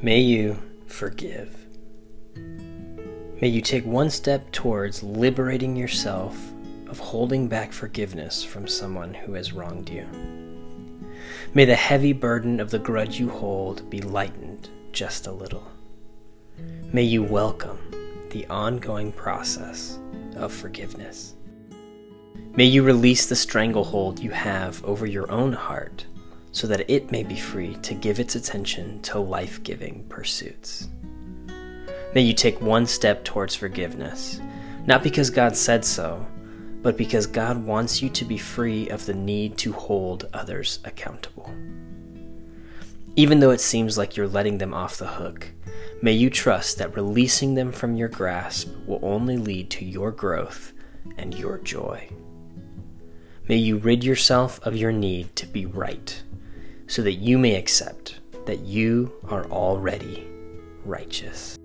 May you forgive. May you take one step towards liberating yourself of holding back forgiveness from someone who has wronged you. May the heavy burden of the grudge you hold be lightened just a little. May you welcome the ongoing process of forgiveness. May you release the stranglehold you have over your own heart so that it may be free to give its attention to life giving pursuits. May you take one step towards forgiveness, not because God said so, but because God wants you to be free of the need to hold others accountable. Even though it seems like you're letting them off the hook, may you trust that releasing them from your grasp will only lead to your growth and your joy. May you rid yourself of your need to be right so that you may accept that you are already righteous.